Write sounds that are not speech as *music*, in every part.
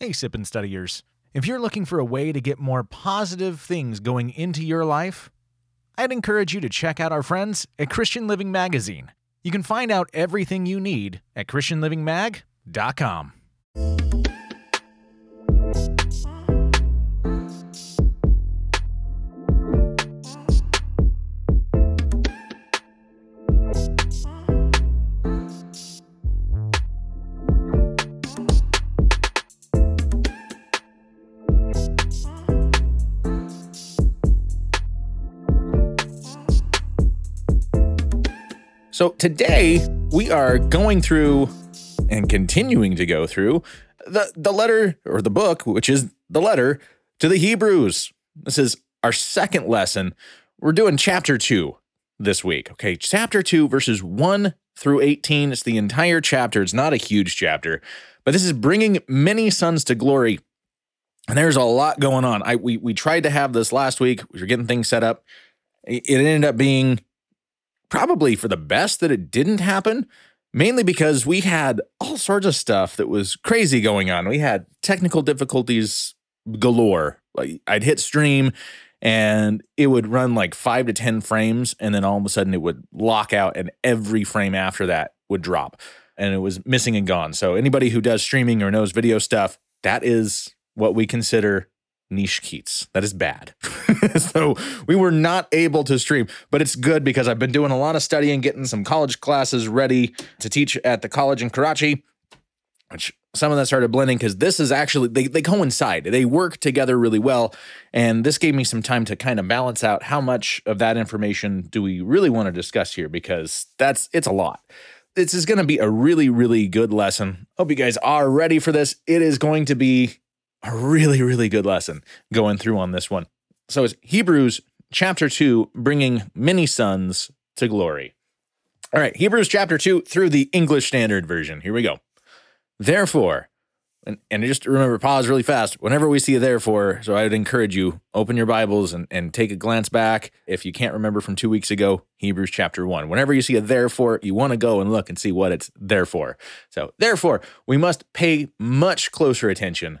Hey, Sip and Studiers. If you're looking for a way to get more positive things going into your life, I'd encourage you to check out our friends at Christian Living Magazine. You can find out everything you need at ChristianLivingMag.com. So today we are going through and continuing to go through the, the letter or the book, which is the letter to the Hebrews. This is our second lesson. We're doing chapter two this week. Okay, chapter two, verses one through 18. It's the entire chapter. It's not a huge chapter, but this is bringing many sons to glory. And there's a lot going on. I we we tried to have this last week. We were getting things set up. It ended up being probably for the best that it didn't happen, mainly because we had all sorts of stuff that was crazy going on. We had technical difficulties galore. Like I'd hit stream and it would run like five to 10 frames, and then all of a sudden it would lock out, and every frame after that would drop and it was missing and gone. So, anybody who does streaming or knows video stuff, that is what we consider niche Keats. That is bad. *laughs* so we were not able to stream, but it's good because I've been doing a lot of studying, getting some college classes ready to teach at the college in Karachi, which some of that started blending because this is actually they, they coincide they work together really well and this gave me some time to kind of balance out how much of that information do we really want to discuss here because that's it's a lot this is going to be a really really good lesson hope you guys are ready for this it is going to be a really, really good lesson going through on this one. So it's Hebrews chapter 2, bringing many sons to glory. All right, Hebrews chapter 2 through the English Standard Version. Here we go. Therefore, and, and just remember, pause really fast. Whenever we see a therefore, so I would encourage you, open your Bibles and, and take a glance back. If you can't remember from two weeks ago, Hebrews chapter one. Whenever you see a therefore, you want to go and look and see what it's there for. So, therefore, we must pay much closer attention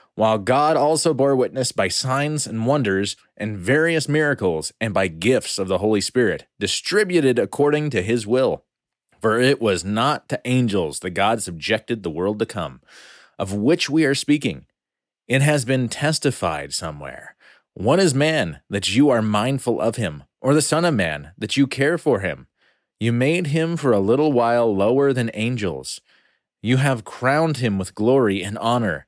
while God also bore witness by signs and wonders and various miracles and by gifts of the Holy Spirit, distributed according to his will. For it was not to angels that God subjected the world to come, of which we are speaking. It has been testified somewhere. One is man, that you are mindful of him, or the Son of Man, that you care for him. You made him for a little while lower than angels. You have crowned him with glory and honor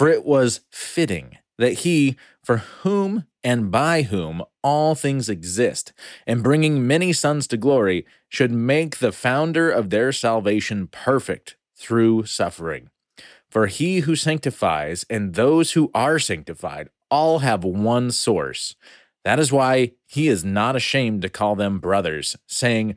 For it was fitting that he, for whom and by whom all things exist, and bringing many sons to glory, should make the founder of their salvation perfect through suffering. For he who sanctifies and those who are sanctified all have one source. That is why he is not ashamed to call them brothers, saying,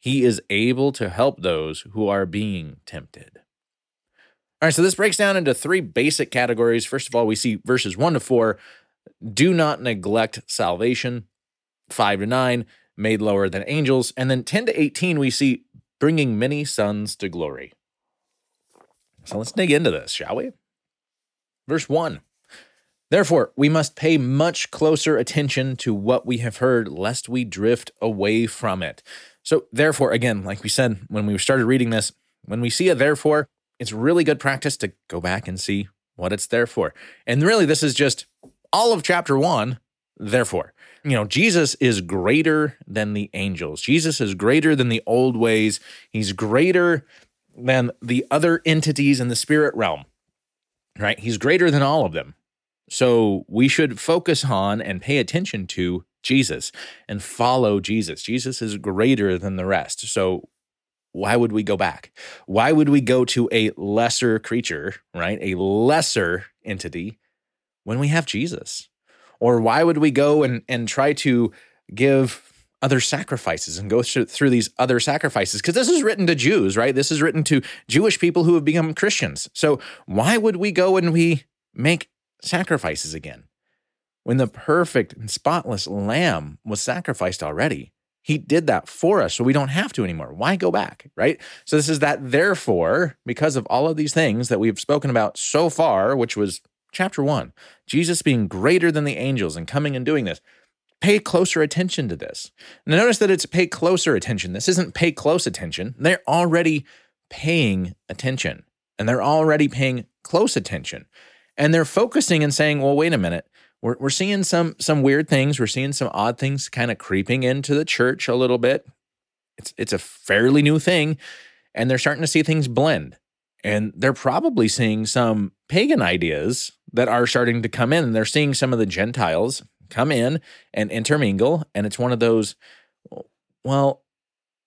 he is able to help those who are being tempted. All right, so this breaks down into three basic categories. First of all, we see verses one to four do not neglect salvation, five to nine, made lower than angels. And then 10 to 18, we see bringing many sons to glory. So let's dig into this, shall we? Verse 1 Therefore, we must pay much closer attention to what we have heard, lest we drift away from it. So, therefore, again, like we said when we started reading this, when we see a therefore, it's really good practice to go back and see what it's there for. And really, this is just all of chapter one, therefore. You know, Jesus is greater than the angels. Jesus is greater than the old ways. He's greater than the other entities in the spirit realm, right? He's greater than all of them. So we should focus on and pay attention to Jesus and follow Jesus. Jesus is greater than the rest. So why would we go back? Why would we go to a lesser creature, right? A lesser entity when we have Jesus? Or why would we go and, and try to give other sacrifices and go through these other sacrifices? Because this is written to Jews, right? This is written to Jewish people who have become Christians. So why would we go and we make sacrifices again? When the perfect and spotless lamb was sacrificed already, he did that for us, so we don't have to anymore. Why go back, right? So, this is that, therefore, because of all of these things that we've spoken about so far, which was chapter one, Jesus being greater than the angels and coming and doing this, pay closer attention to this. Now, notice that it's pay closer attention. This isn't pay close attention. They're already paying attention and they're already paying close attention. And they're focusing and saying, well, wait a minute we're, we're seeing some some weird things. We're seeing some odd things kind of creeping into the church a little bit. It's it's a fairly new thing, and they're starting to see things blend. And they're probably seeing some pagan ideas that are starting to come in. And they're seeing some of the Gentiles come in and intermingle. And it's one of those, well,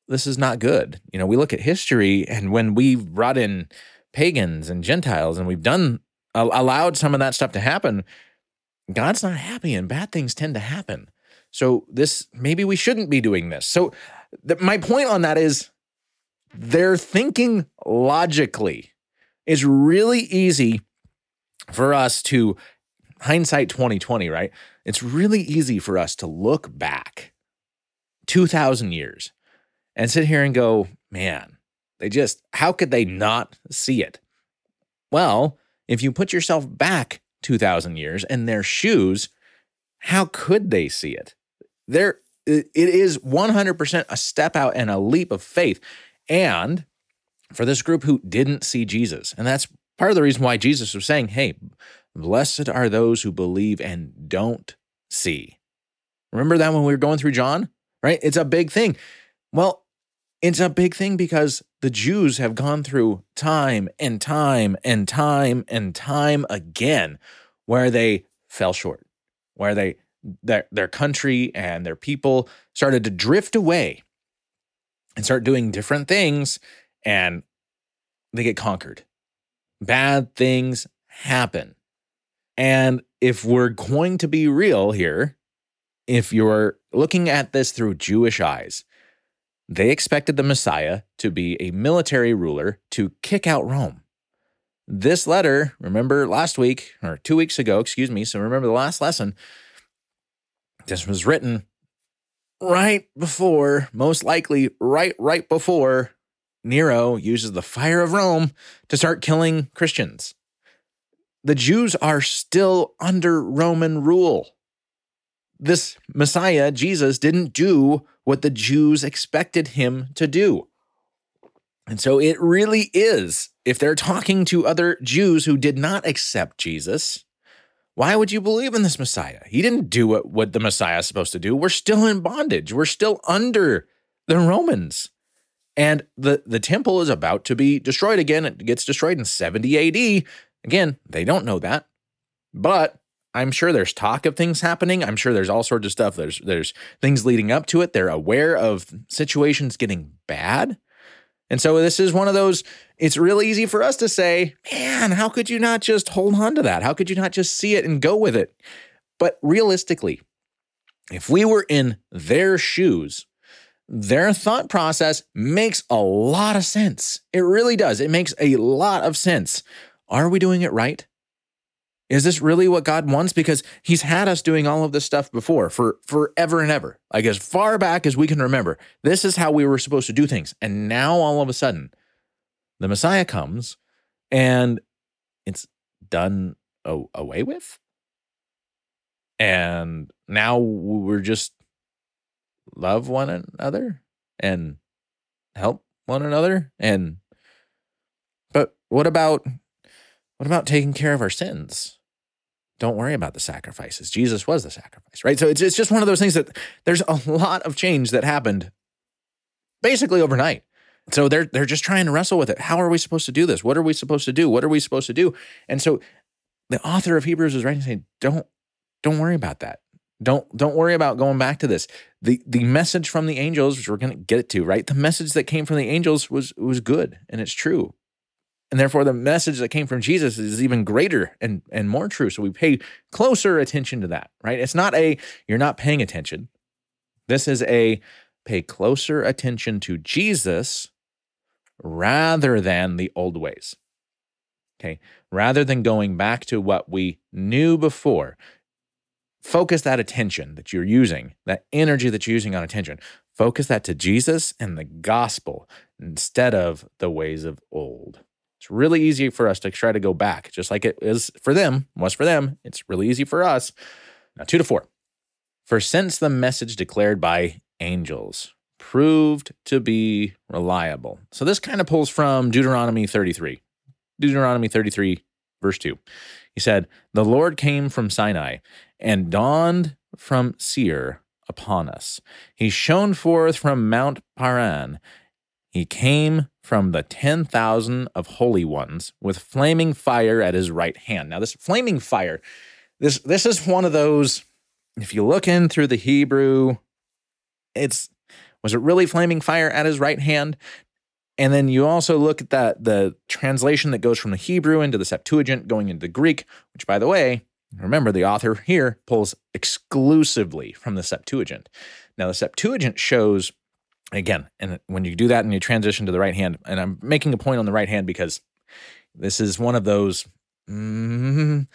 this is not good. You know, we look at history, and when we've brought in pagans and Gentiles and we've done allowed some of that stuff to happen, God's not happy and bad things tend to happen. So this maybe we shouldn't be doing this. So the, my point on that is they're thinking logically. It's really easy for us to hindsight 2020, right? It's really easy for us to look back 2000 years and sit here and go, "Man, they just how could they not see it?" Well, if you put yourself back 2,000 years and their shoes, how could they see it? There, it is 100% a step out and a leap of faith. And for this group who didn't see Jesus, and that's part of the reason why Jesus was saying, hey, blessed are those who believe and don't see. Remember that when we were going through John, right? It's a big thing. Well, it's a big thing because the Jews have gone through time and time and time and time again where they fell short, where they their their country and their people started to drift away and start doing different things and they get conquered. Bad things happen. And if we're going to be real here, if you're looking at this through Jewish eyes, they expected the Messiah to be a military ruler to kick out Rome. This letter, remember last week or two weeks ago, excuse me. So remember the last lesson. This was written right before, most likely right, right before Nero uses the fire of Rome to start killing Christians. The Jews are still under Roman rule. This Messiah, Jesus, didn't do what the Jews expected him to do. And so it really is, if they're talking to other Jews who did not accept Jesus, why would you believe in this Messiah? He didn't do what, what the Messiah is supposed to do. We're still in bondage, we're still under the Romans. And the, the temple is about to be destroyed again. It gets destroyed in 70 AD. Again, they don't know that. But I'm sure there's talk of things happening. I'm sure there's all sorts of stuff. There's there's things leading up to it. They're aware of situations getting bad. And so this is one of those, it's real easy for us to say, man, how could you not just hold on to that? How could you not just see it and go with it? But realistically, if we were in their shoes, their thought process makes a lot of sense. It really does. It makes a lot of sense. Are we doing it right? Is this really what God wants? Because He's had us doing all of this stuff before for forever and ever, like as far back as we can remember. This is how we were supposed to do things. And now all of a sudden, the Messiah comes and it's done away with. And now we're just love one another and help one another. And, but what about, what about taking care of our sins? don't worry about the sacrifices. Jesus was the sacrifice, right? So it's, it's just one of those things that there's a lot of change that happened basically overnight. So they're they're just trying to wrestle with it. How are we supposed to do this? What are we supposed to do? What are we supposed to do? And so the author of Hebrews is writing saying, don't don't worry about that. Don't don't worry about going back to this. The the message from the angels, which we're gonna get to, right? The message that came from the angels was was good and it's true. And therefore, the message that came from Jesus is even greater and, and more true. So we pay closer attention to that, right? It's not a, you're not paying attention. This is a pay closer attention to Jesus rather than the old ways. Okay. Rather than going back to what we knew before, focus that attention that you're using, that energy that you're using on attention, focus that to Jesus and the gospel instead of the ways of old. It's really easy for us to try to go back, just like it is for them, was for them. It's really easy for us. Now, two to four. For since the message declared by angels proved to be reliable. So this kind of pulls from Deuteronomy 33. Deuteronomy 33, verse 2. He said, The Lord came from Sinai and dawned from Seir upon us. He shone forth from Mount Paran he came from the 10,000 of holy ones with flaming fire at his right hand. Now, this flaming fire, this, this is one of those, if you look in through the Hebrew, it's, was it really flaming fire at his right hand? And then you also look at that the translation that goes from the Hebrew into the Septuagint going into the Greek, which by the way, remember the author here pulls exclusively from the Septuagint. Now the Septuagint shows again, and when you do that and you transition to the right hand, and I'm making a point on the right hand because this is one of those mm,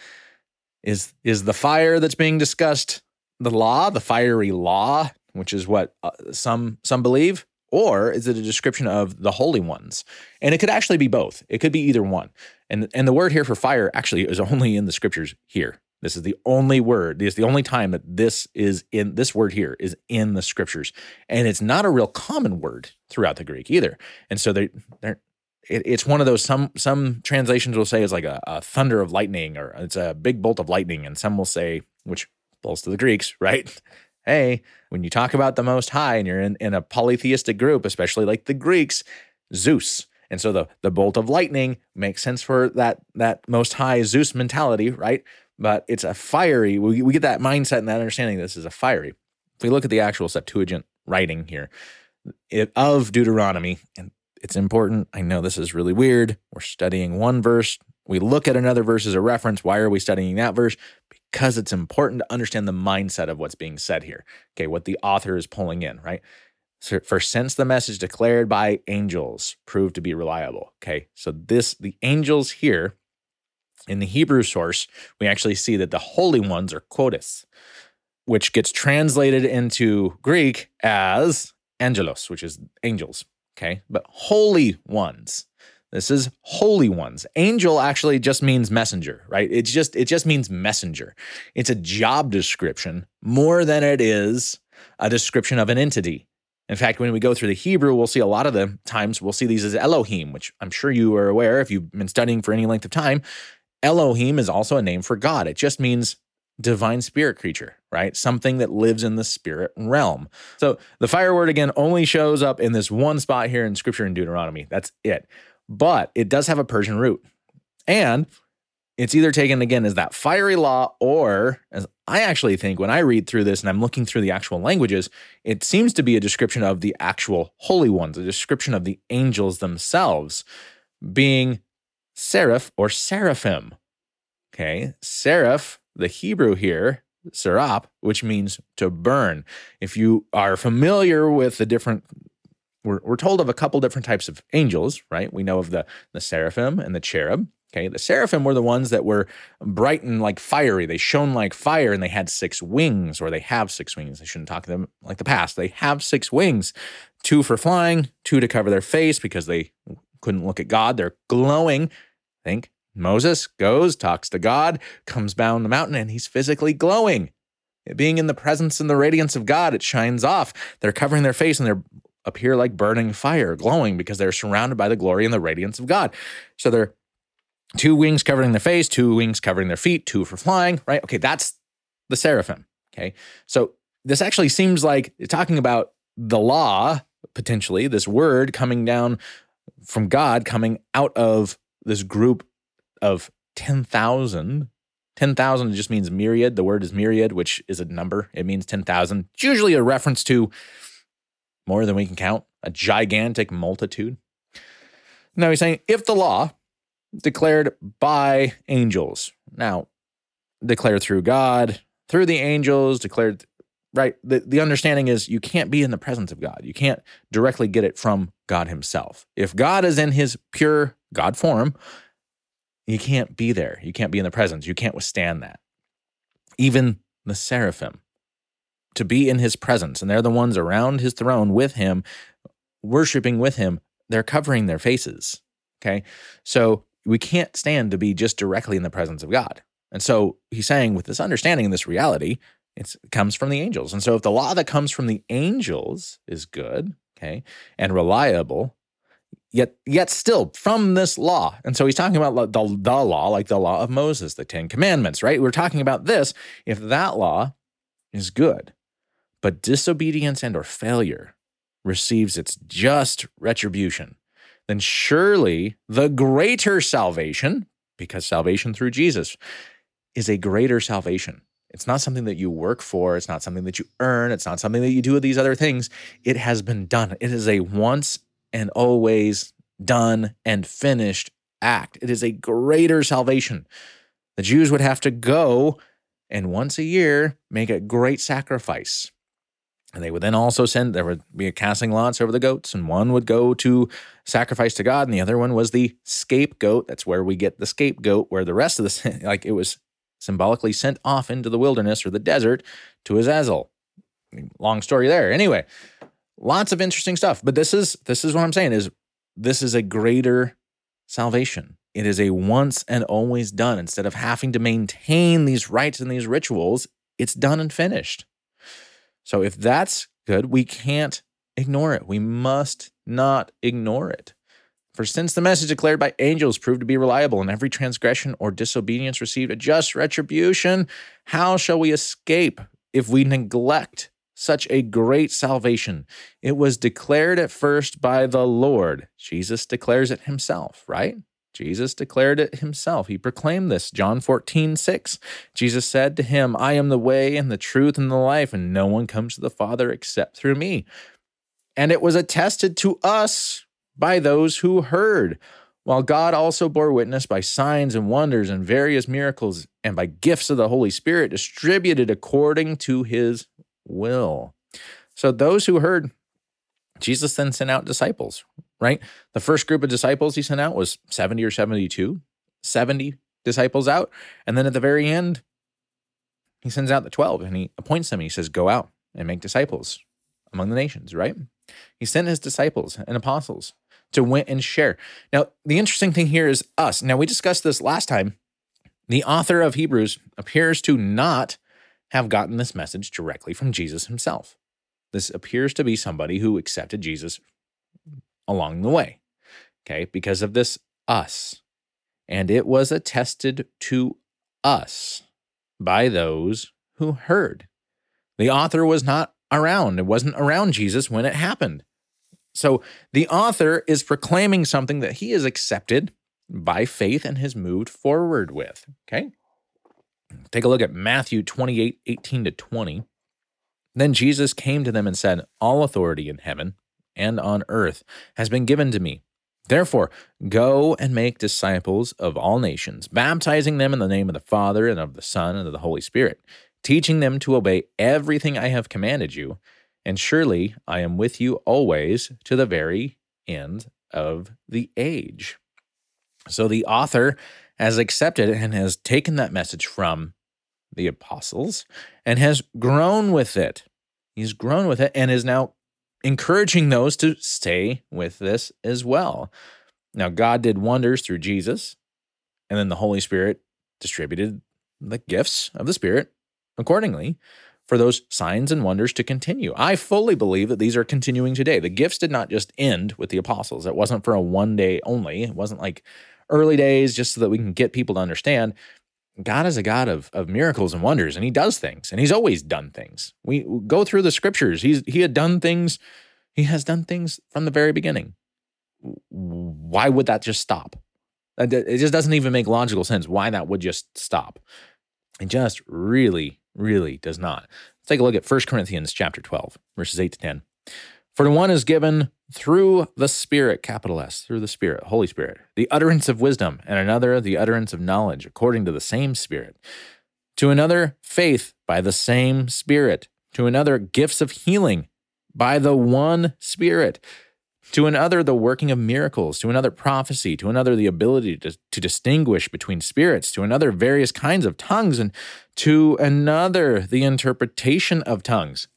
is is the fire that's being discussed the law, the fiery law, which is what uh, some some believe, or is it a description of the holy ones? And it could actually be both. It could be either one. And and the word here for fire actually is only in the scriptures here. This is the only word. This is the only time that this is in this word here is in the scriptures, and it's not a real common word throughout the Greek either. And so they they're it, it's one of those some some translations will say it's like a, a, thunder of lightning or it's a big bolt of lightning, and some will say which falls to the Greeks, *laughs* right? Hey, when you talk about the Most High and you're in, in a polytheistic group, especially like the Greeks, Zeus. And so the the bolt of lightning makes sense for that that Most High Zeus mentality, right? But it's a fiery, we, we get that mindset and that understanding this is a fiery. If we look at the actual Septuagint writing here it, of Deuteronomy, and it's important. I know this is really weird. We're studying one verse. We look at another verse as a reference. Why are we studying that verse? Because it's important to understand the mindset of what's being said here. Okay, what the author is pulling in, right? So for since the message declared by angels proved to be reliable. Okay, so this, the angels here in the Hebrew source, we actually see that the holy ones are quotes, which gets translated into Greek as angelos, which is angels. Okay. But holy ones. This is holy ones. Angel actually just means messenger, right? It's just it just means messenger. It's a job description more than it is a description of an entity. In fact, when we go through the Hebrew, we'll see a lot of the times we'll see these as Elohim, which I'm sure you are aware if you've been studying for any length of time. Elohim is also a name for God. It just means divine spirit creature, right? Something that lives in the spirit realm. So the fire word again only shows up in this one spot here in scripture in Deuteronomy. That's it. But it does have a Persian root. And it's either taken again as that fiery law, or as I actually think when I read through this and I'm looking through the actual languages, it seems to be a description of the actual holy ones, a description of the angels themselves being seraph or seraphim. Okay, seraph, the Hebrew here, serap, which means to burn. If you are familiar with the different we're, we're told of a couple different types of angels, right? We know of the, the seraphim and the cherub. Okay, the seraphim were the ones that were bright and like fiery. They shone like fire and they had six wings, or they have six wings. I shouldn't talk to them like the past. They have six wings two for flying, two to cover their face because they couldn't look at God. They're glowing. Think Moses goes, talks to God, comes down the mountain, and he's physically glowing. Being in the presence and the radiance of God, it shines off. They're covering their face and they're appear like burning fire, glowing because they're surrounded by the glory and the radiance of God. So they're two wings covering their face, two wings covering their feet, two for flying, right? Okay, that's the seraphim. Okay. So this actually seems like talking about the law, potentially, this word coming down from God, coming out of this group of 10,000. 10,000 just means myriad. The word is myriad, which is a number. It means 10,000. It's usually a reference to more than we can count, a gigantic multitude. Now he's saying if the law declared by angels, now declared through God, through the angels, declared right the, the understanding is you can't be in the presence of god you can't directly get it from god himself if god is in his pure god form you can't be there you can't be in the presence you can't withstand that even the seraphim to be in his presence, and they're the ones around his throne with him, worshiping with him. They're covering their faces. Okay. So we can't stand to be just directly in the presence of God. And so he's saying, with this understanding and this reality, it comes from the angels. And so if the law that comes from the angels is good, okay, and reliable, yet yet still from this law. And so he's talking about the, the law, like the law of Moses, the Ten Commandments, right? We're talking about this. If that law is good, but disobedience and or failure receives its just retribution, then surely the greater salvation, because salvation through Jesus is a greater salvation. It's not something that you work for. It's not something that you earn. It's not something that you do with these other things. It has been done. It is a once and always done and finished act. It is a greater salvation. The Jews would have to go and once a year make a great sacrifice and they would then also send, there would be a casting lots over the goats, and one would go to sacrifice to God, and the other one was the scapegoat. That's where we get the scapegoat, where the rest of the, *laughs* like it was symbolically sent off into the wilderness or the desert to Azazel. Long story there. Anyway, lots of interesting stuff. But this is this is what I'm saying is this is a greater salvation. It is a once and always done. Instead of having to maintain these rites and these rituals, it's done and finished. So if that's good, we can't ignore it. We must not ignore it. For since the message declared by angels proved to be reliable, and every transgression or disobedience received a just retribution, how shall we escape if we neglect such a great salvation? It was declared at first by the Lord. Jesus declares it himself, right? Jesus declared it himself. He proclaimed this. John 14, 6. Jesus said to him, I am the way and the truth and the life, and no one comes to the Father except through me. And it was attested to us by those who heard, while God also bore witness by signs and wonders and various miracles and by gifts of the Holy Spirit distributed according to his will. So those who heard, Jesus then sent out disciples right? The first group of disciples he sent out was 70 or 72, 70 disciples out. And then at the very end, he sends out the 12 and he appoints them. And he says, Go out and make disciples among the nations, right? He sent his disciples and apostles to win and share. Now, the interesting thing here is us. Now, we discussed this last time. The author of Hebrews appears to not have gotten this message directly from Jesus himself. This appears to be somebody who accepted Jesus along the way. Okay, because of this us. And it was attested to us by those who heard. The author was not around, it wasn't around Jesus when it happened. So the author is proclaiming something that he has accepted by faith and has moved forward with. Okay. Take a look at Matthew 28 18 to 20. Then Jesus came to them and said, All authority in heaven and on earth has been given to me. Therefore, go and make disciples of all nations, baptizing them in the name of the Father and of the Son and of the Holy Spirit, teaching them to obey everything I have commanded you. And surely I am with you always to the very end of the age. So the author has accepted and has taken that message from the apostles and has grown with it. He's grown with it and is now encouraging those to stay with this as well. Now, God did wonders through Jesus, and then the Holy Spirit distributed the gifts of the Spirit accordingly for those signs and wonders to continue. I fully believe that these are continuing today. The gifts did not just end with the apostles, it wasn't for a one day only. It wasn't like early days just so that we can get people to understand. God is a God of, of miracles and wonders, and He does things, and He's always done things. We go through the scriptures. He's He had done things, He has done things from the very beginning. Why would that just stop? Uh, it just doesn't even make logical sense why that would just stop. It just really, really does not. Let's take a look at 1 Corinthians chapter 12, verses 8 to 10. For the one is given through the Spirit, capital S, through the Spirit, Holy Spirit, the utterance of wisdom, and another the utterance of knowledge, according to the same Spirit. To another, faith by the same Spirit. To another, gifts of healing by the one Spirit. To another, the working of miracles. To another, prophecy. To another, the ability to, to distinguish between spirits. To another, various kinds of tongues. And to another, the interpretation of tongues.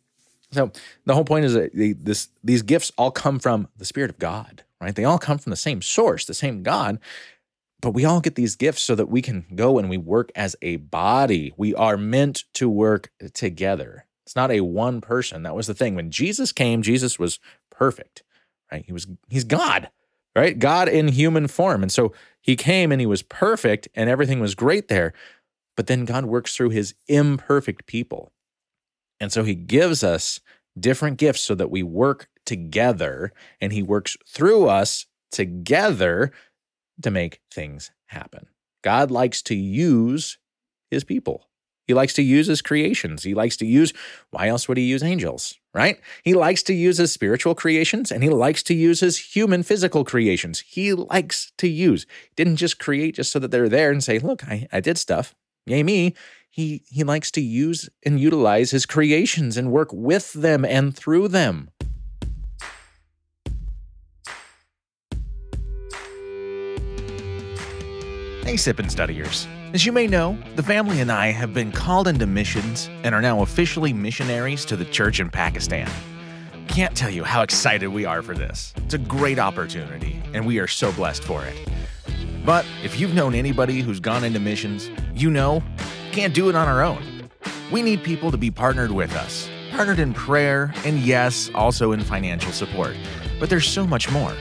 So the whole point is that this, these gifts all come from the Spirit of God, right? They all come from the same source, the same God. But we all get these gifts so that we can go and we work as a body. We are meant to work together. It's not a one person. That was the thing. When Jesus came, Jesus was perfect, right? He was he's God, right? God in human form. And so he came and he was perfect and everything was great there. But then God works through his imperfect people. And so he gives us different gifts so that we work together and he works through us together to make things happen. God likes to use his people. He likes to use his creations. He likes to use, why else would he use angels, right? He likes to use his spiritual creations and he likes to use his human physical creations. He likes to use. Didn't just create just so that they're there and say, look, I, I did stuff. Yay, me he he likes to use and utilize his creations and work with them and through them. Hey, Sippin' Studiers. As you may know, the family and I have been called into missions and are now officially missionaries to the church in Pakistan. Can't tell you how excited we are for this. It's a great opportunity, and we are so blessed for it. But if you've known anybody who's gone into missions, you know can't do it on our own. We need people to be partnered with us, partnered in prayer, and yes, also in financial support. But there's so much more.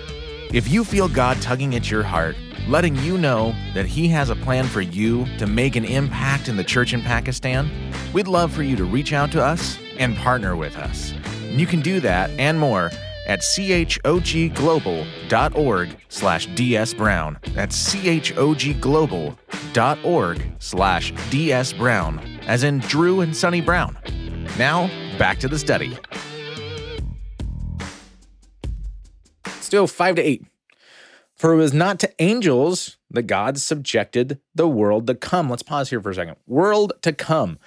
If you feel God tugging at your heart, letting you know that He has a plan for you to make an impact in the church in Pakistan, we'd love for you to reach out to us and partner with us. You can do that and more at chogglobal.org slash dsbrown. That's chogglobal.org slash dsbrown, as in Drew and Sonny Brown. Now, back to the study. Still 5 to 8. For it was not to angels that God subjected the world to come. Let's pause here for a second. World to come.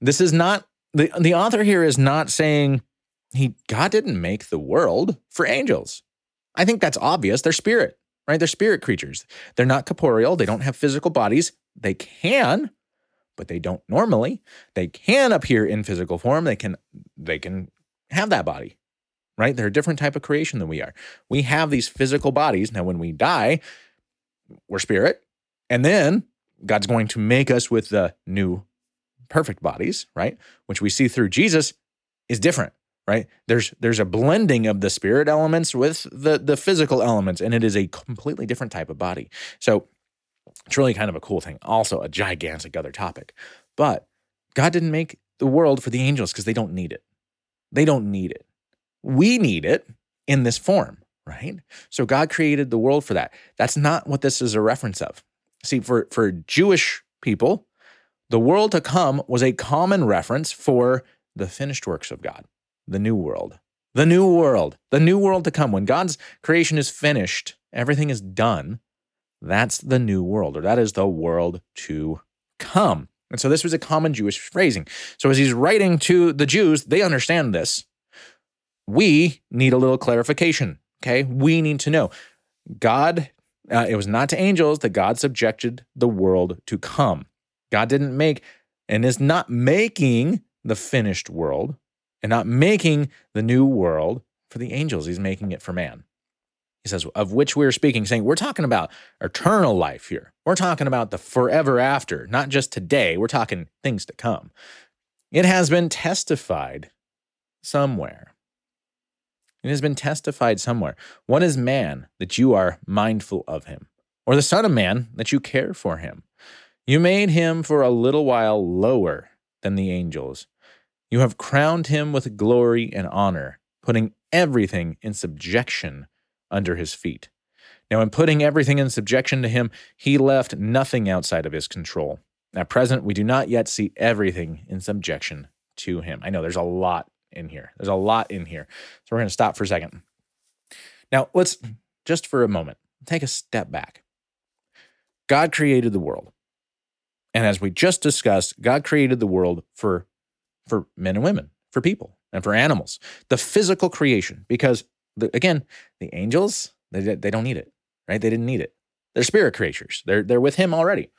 This is not, the, the author here is not saying he God didn't make the world for angels. I think that's obvious. They're spirit, right? They're spirit creatures. They're not corporeal. They don't have physical bodies. They can, but they don't normally. They can appear in physical form. They can they can have that body. Right? They're a different type of creation than we are. We have these physical bodies. Now when we die, we're spirit. And then God's going to make us with the new perfect bodies, right? Which we see through Jesus is different right? There's there's a blending of the spirit elements with the the physical elements and it is a completely different type of body. So it's really kind of a cool thing. Also a gigantic other topic. But god didn't make the world for the angels because they don't need it. They don't need it. We need it in this form right? So God created the world for that. That's not what this is a reference of. See, for, for Jewish people, the world to come was a common reference for the finished works of God, the new world. The new world, the new world to come. When God's creation is finished, everything is done. That's the new world, or that is the world to come. And so this was a common Jewish phrasing. So as he's writing to the Jews, they understand this. We need a little clarification. Okay. We need to know God, uh, it was not to angels that God subjected the world to come. God didn't make and is not making the finished world and not making the new world for the angels. He's making it for man. He says, of which we're speaking, saying, we're talking about eternal life here. We're talking about the forever after, not just today. We're talking things to come. It has been testified somewhere. It has been testified somewhere. What is man that you are mindful of him? Or the Son of Man that you care for him? You made him for a little while lower than the angels. You have crowned him with glory and honor, putting everything in subjection under his feet. Now, in putting everything in subjection to him, he left nothing outside of his control. At present, we do not yet see everything in subjection to him. I know there's a lot in here. There's a lot in here. So we're going to stop for a second. Now, let's just for a moment take a step back. God created the world. And as we just discussed, God created the world for, for men and women, for people, and for animals, the physical creation, because the, again, the angels, they, they don't need it, right? They didn't need it. They're spirit creatures. They're, they're with him already.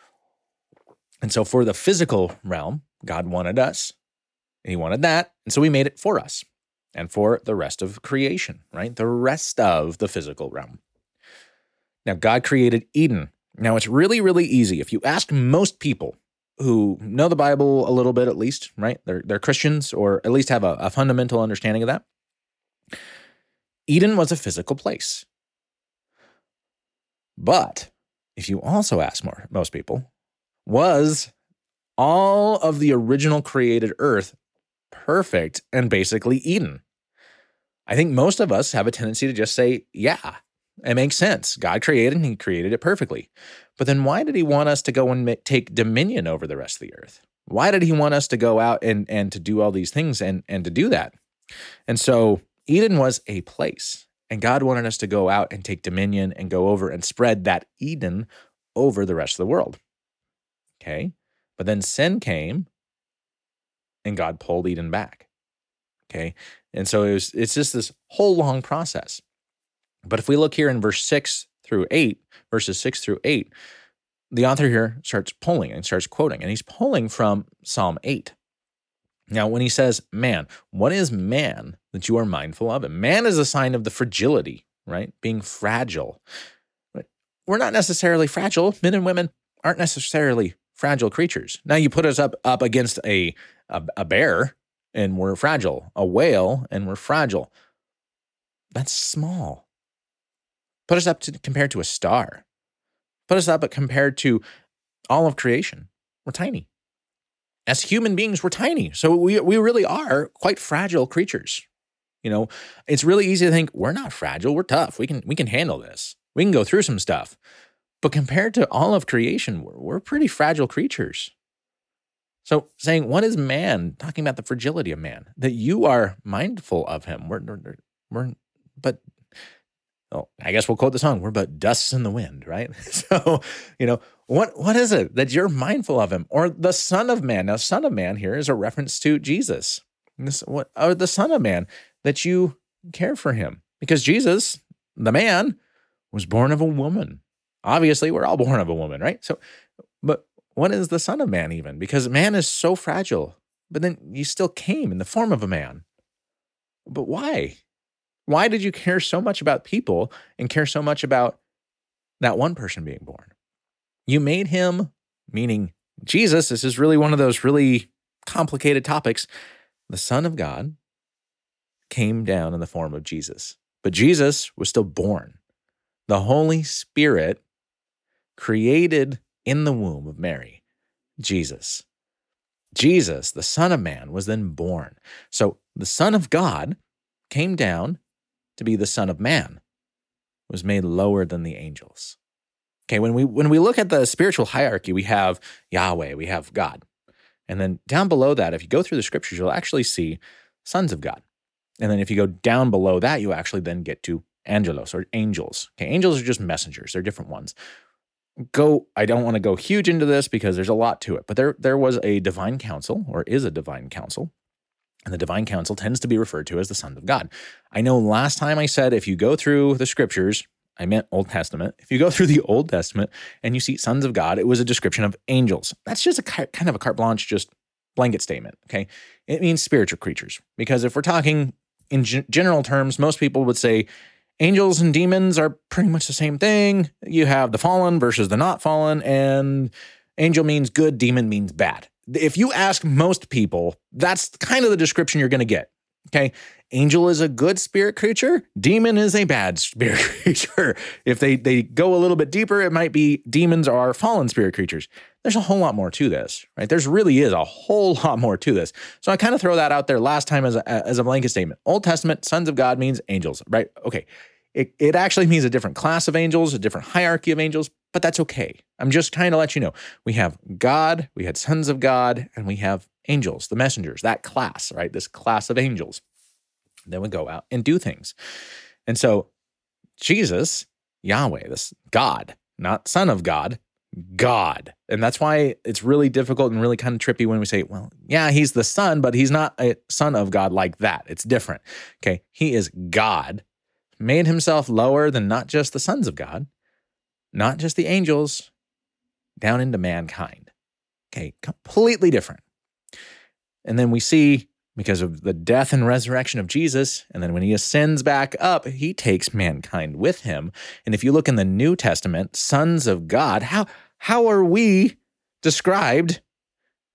And so for the physical realm, God wanted us. And he wanted that. And so he made it for us and for the rest of creation, right? The rest of the physical realm. Now, God created Eden. Now, it's really, really easy. If you ask most people who know the Bible a little bit, at least, right? They're, they're Christians or at least have a, a fundamental understanding of that. Eden was a physical place. But if you also ask more, most people, was all of the original created earth perfect and basically Eden? I think most of us have a tendency to just say, yeah, it makes sense. God created and he created it perfectly. But then why did he want us to go and take dominion over the rest of the earth? Why did he want us to go out and, and to do all these things and, and to do that? And so Eden was a place, and God wanted us to go out and take dominion and go over and spread that Eden over the rest of the world. Okay. But then sin came and God pulled Eden back. Okay. And so it was, it's just this whole long process. But if we look here in verse six through eight, verses six through eight, the author here starts pulling and starts quoting, and he's pulling from Psalm 8. Now, when he says man, what is man that you are mindful of him? Man is a sign of the fragility, right? Being fragile. We're not necessarily fragile. Men and women aren't necessarily fragile creatures. Now, you put us up, up against a, a, a bear and we're fragile, a whale and we're fragile. That's small. Put us up to compared to a star. Put us up but compared to all of creation. We're tiny as human beings, we're tiny. So we, we really are quite fragile creatures. You know, it's really easy to think we're not fragile, we're tough. We can we can handle this. We can go through some stuff. But compared to all of creation, we're, we're pretty fragile creatures. So saying, what is man? Talking about the fragility of man, that you are mindful of him. We're, we're, we're but oh, I guess we'll quote the song, we're but dusts in the wind, right? *laughs* So, you know, what what is it that you're mindful of him? Or the Son of Man. Now, Son of Man here is a reference to Jesus. This, what or the Son of Man that you care for him. Because Jesus, the man, was born of a woman. Obviously, we're all born of a woman, right? So, but what is the Son of Man even? Because man is so fragile. But then you still came in the form of a man. But why? Why did you care so much about people and care so much about that one person being born? You made him, meaning Jesus, this is really one of those really complicated topics. The Son of God came down in the form of Jesus, but Jesus was still born. The Holy Spirit created in the womb of Mary Jesus. Jesus, the Son of Man, was then born. So the Son of God came down to be the Son of Man. was made lower than the angels. Okay, when we when we look at the spiritual hierarchy, we have Yahweh, we have God. And then down below that, if you go through the scriptures, you'll actually see sons of God. And then if you go down below that, you actually then get to angelos or angels. Okay, angels are just messengers, they're different ones. Go, I don't want to go huge into this because there's a lot to it, but there there was a divine council or is a divine council. And the divine council tends to be referred to as the sons of God. I know last time I said if you go through the scriptures, I meant Old Testament. If you go through the Old Testament and you see sons of God, it was a description of angels. That's just a kind of a carte blanche, just blanket statement. Okay. It means spiritual creatures. Because if we're talking in g- general terms, most people would say angels and demons are pretty much the same thing. You have the fallen versus the not fallen, and angel means good, demon means bad. If you ask most people, that's kind of the description you're going to get. Okay. Angel is a good spirit creature. Demon is a bad *laughs* spirit creature. If they, they go a little bit deeper, it might be demons are fallen spirit creatures. There's a whole lot more to this, right? There's really is a whole *laughs* lot more to this. So I kind of throw that out there last time as a, as a blanket statement. Old Testament, sons of God means angels, right? Okay. It, it actually means a different class of angels, a different hierarchy of angels, but that's okay. I'm just trying to let you know. We have God, we had sons of God, and we have angels, the messengers, that class, right? This class of angels. Then we go out and do things. And so Jesus, Yahweh, this God, not Son of God, God. And that's why it's really difficult and really kind of trippy when we say, well, yeah, he's the Son, but he's not a Son of God like that. It's different. Okay. He is God, made himself lower than not just the sons of God, not just the angels, down into mankind. Okay. Completely different. And then we see because of the death and resurrection of Jesus. And then when he ascends back up, he takes mankind with him. And if you look in the New Testament, sons of God, how, how are we described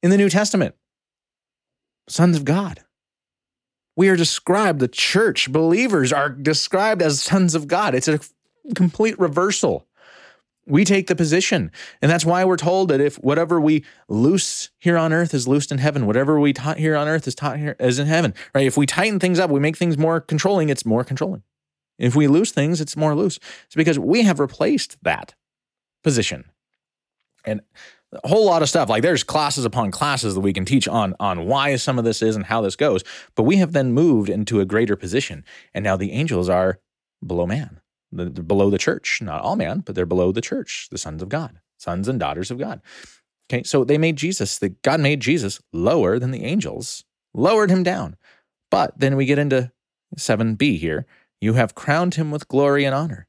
in the New Testament? Sons of God. We are described, the church, believers are described as sons of God. It's a complete reversal we take the position. And that's why we're told that if whatever we loose here on earth is loosed in heaven, whatever we taught here on earth is taught here as in heaven, right? If we tighten things up, we make things more controlling, it's more controlling. If we loose things, it's more loose. It's because we have replaced that position. And a whole lot of stuff. Like there's classes upon classes that we can teach on on why some of this is and how this goes. But we have then moved into a greater position. And now the angels are below man. They're below the church, not all man, but they're below the church, the sons of God, sons and daughters of God. Okay, so they made Jesus, the, God made Jesus lower than the angels, lowered him down. But then we get into 7b here. You have crowned him with glory and honor.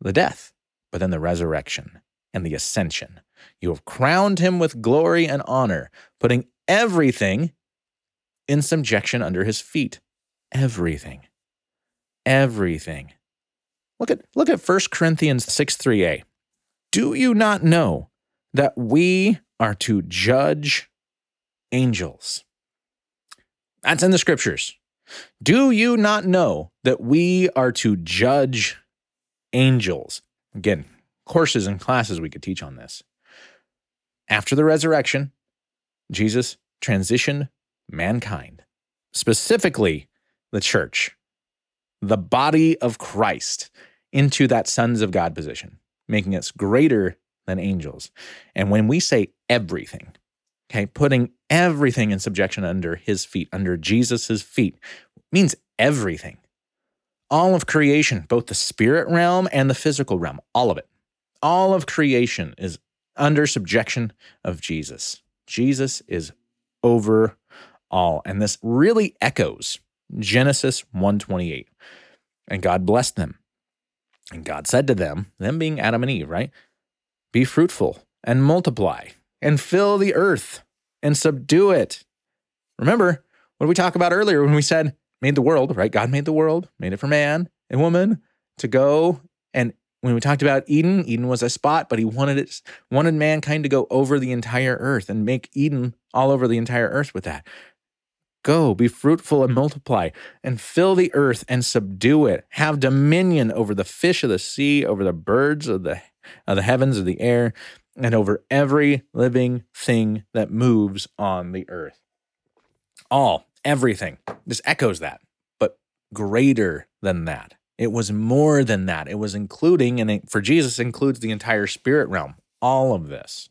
The death, but then the resurrection and the ascension. You have crowned him with glory and honor, putting everything in subjection under his feet. Everything. Everything. Look at look at 1 Corinthians 6 3a. Do you not know that we are to judge angels? That's in the scriptures. Do you not know that we are to judge angels? Again, courses and classes we could teach on this. After the resurrection, Jesus transitioned mankind, specifically the church, the body of Christ into that sons of God position, making us greater than angels. And when we say everything, okay, putting everything in subjection under his feet, under Jesus's feet, means everything. All of creation, both the spirit realm and the physical realm, all of it. All of creation is under subjection of Jesus. Jesus is over all. And this really echoes Genesis 128. And God blessed them. And God said to them, them being Adam and Eve, right? Be fruitful and multiply and fill the earth and subdue it. Remember what we talked about earlier when we said, made the world, right? God made the world, made it for man and woman to go. And when we talked about Eden, Eden was a spot, but he wanted it, wanted mankind to go over the entire earth and make Eden all over the entire earth with that. Go, be fruitful and multiply, and fill the earth and subdue it. Have dominion over the fish of the sea, over the birds of the, of the heavens of the air, and over every living thing that moves on the earth. All, everything. This echoes that, but greater than that. It was more than that. It was including, and it, for Jesus, includes the entire spirit realm, all of this.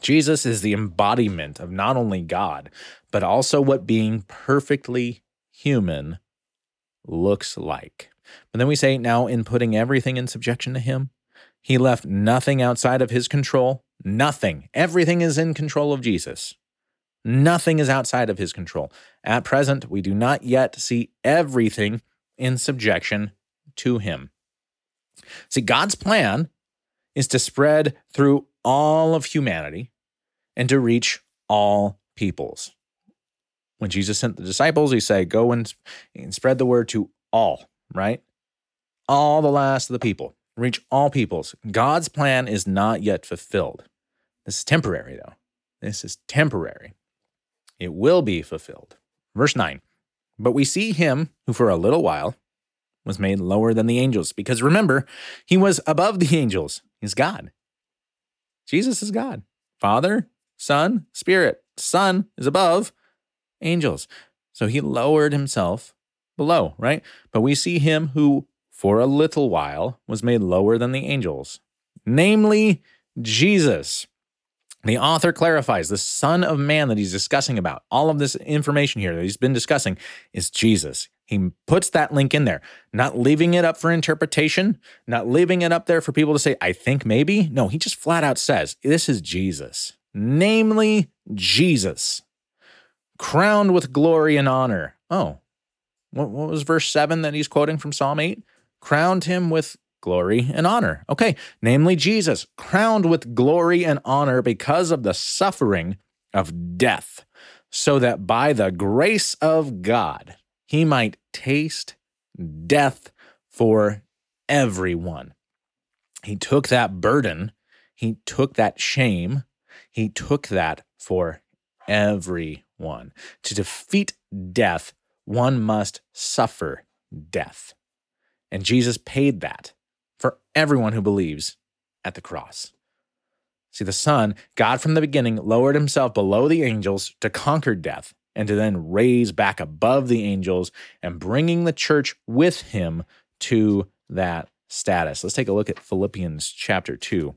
Jesus is the embodiment of not only God, but also what being perfectly human looks like. But then we say, now in putting everything in subjection to Him, He left nothing outside of His control. Nothing. Everything is in control of Jesus. Nothing is outside of His control. At present, we do not yet see everything in subjection to Him. See, God's plan is to spread through all of humanity and to reach all peoples. When Jesus sent the disciples, he said, Go and, and spread the word to all, right? All the last of the people, reach all peoples. God's plan is not yet fulfilled. This is temporary, though. This is temporary. It will be fulfilled. Verse 9 But we see him who for a little while was made lower than the angels, because remember, he was above the angels. He's God. Jesus is God. Father, Son, Spirit. Son is above angels. So he lowered himself below, right? But we see him who, for a little while, was made lower than the angels, namely Jesus. The author clarifies the Son of Man that he's discussing about, all of this information here that he's been discussing, is Jesus. He puts that link in there, not leaving it up for interpretation, not leaving it up there for people to say, I think maybe. No, he just flat out says, This is Jesus, namely Jesus, crowned with glory and honor. Oh, what, was verse 7 that he's quoting from Psalm 8? Crowned him with glory and honor. Okay, namely Jesus, crowned with glory and honor because of the suffering of death, so that by the grace of God, he might taste death for everyone. He took that burden, he took that shame, he took that for everyone. To defeat death, one must suffer death. And Jesus paid that for everyone who believes at the cross. See, the Son, God from the beginning, lowered himself below the angels to conquer death and to then raise back above the angels and bringing the church with him to that status. Let's take a look at Philippians chapter 2,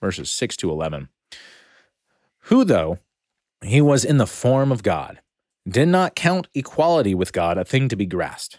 verses 6 to 11. Who, though he was in the form of God, did not count equality with God a thing to be grasped,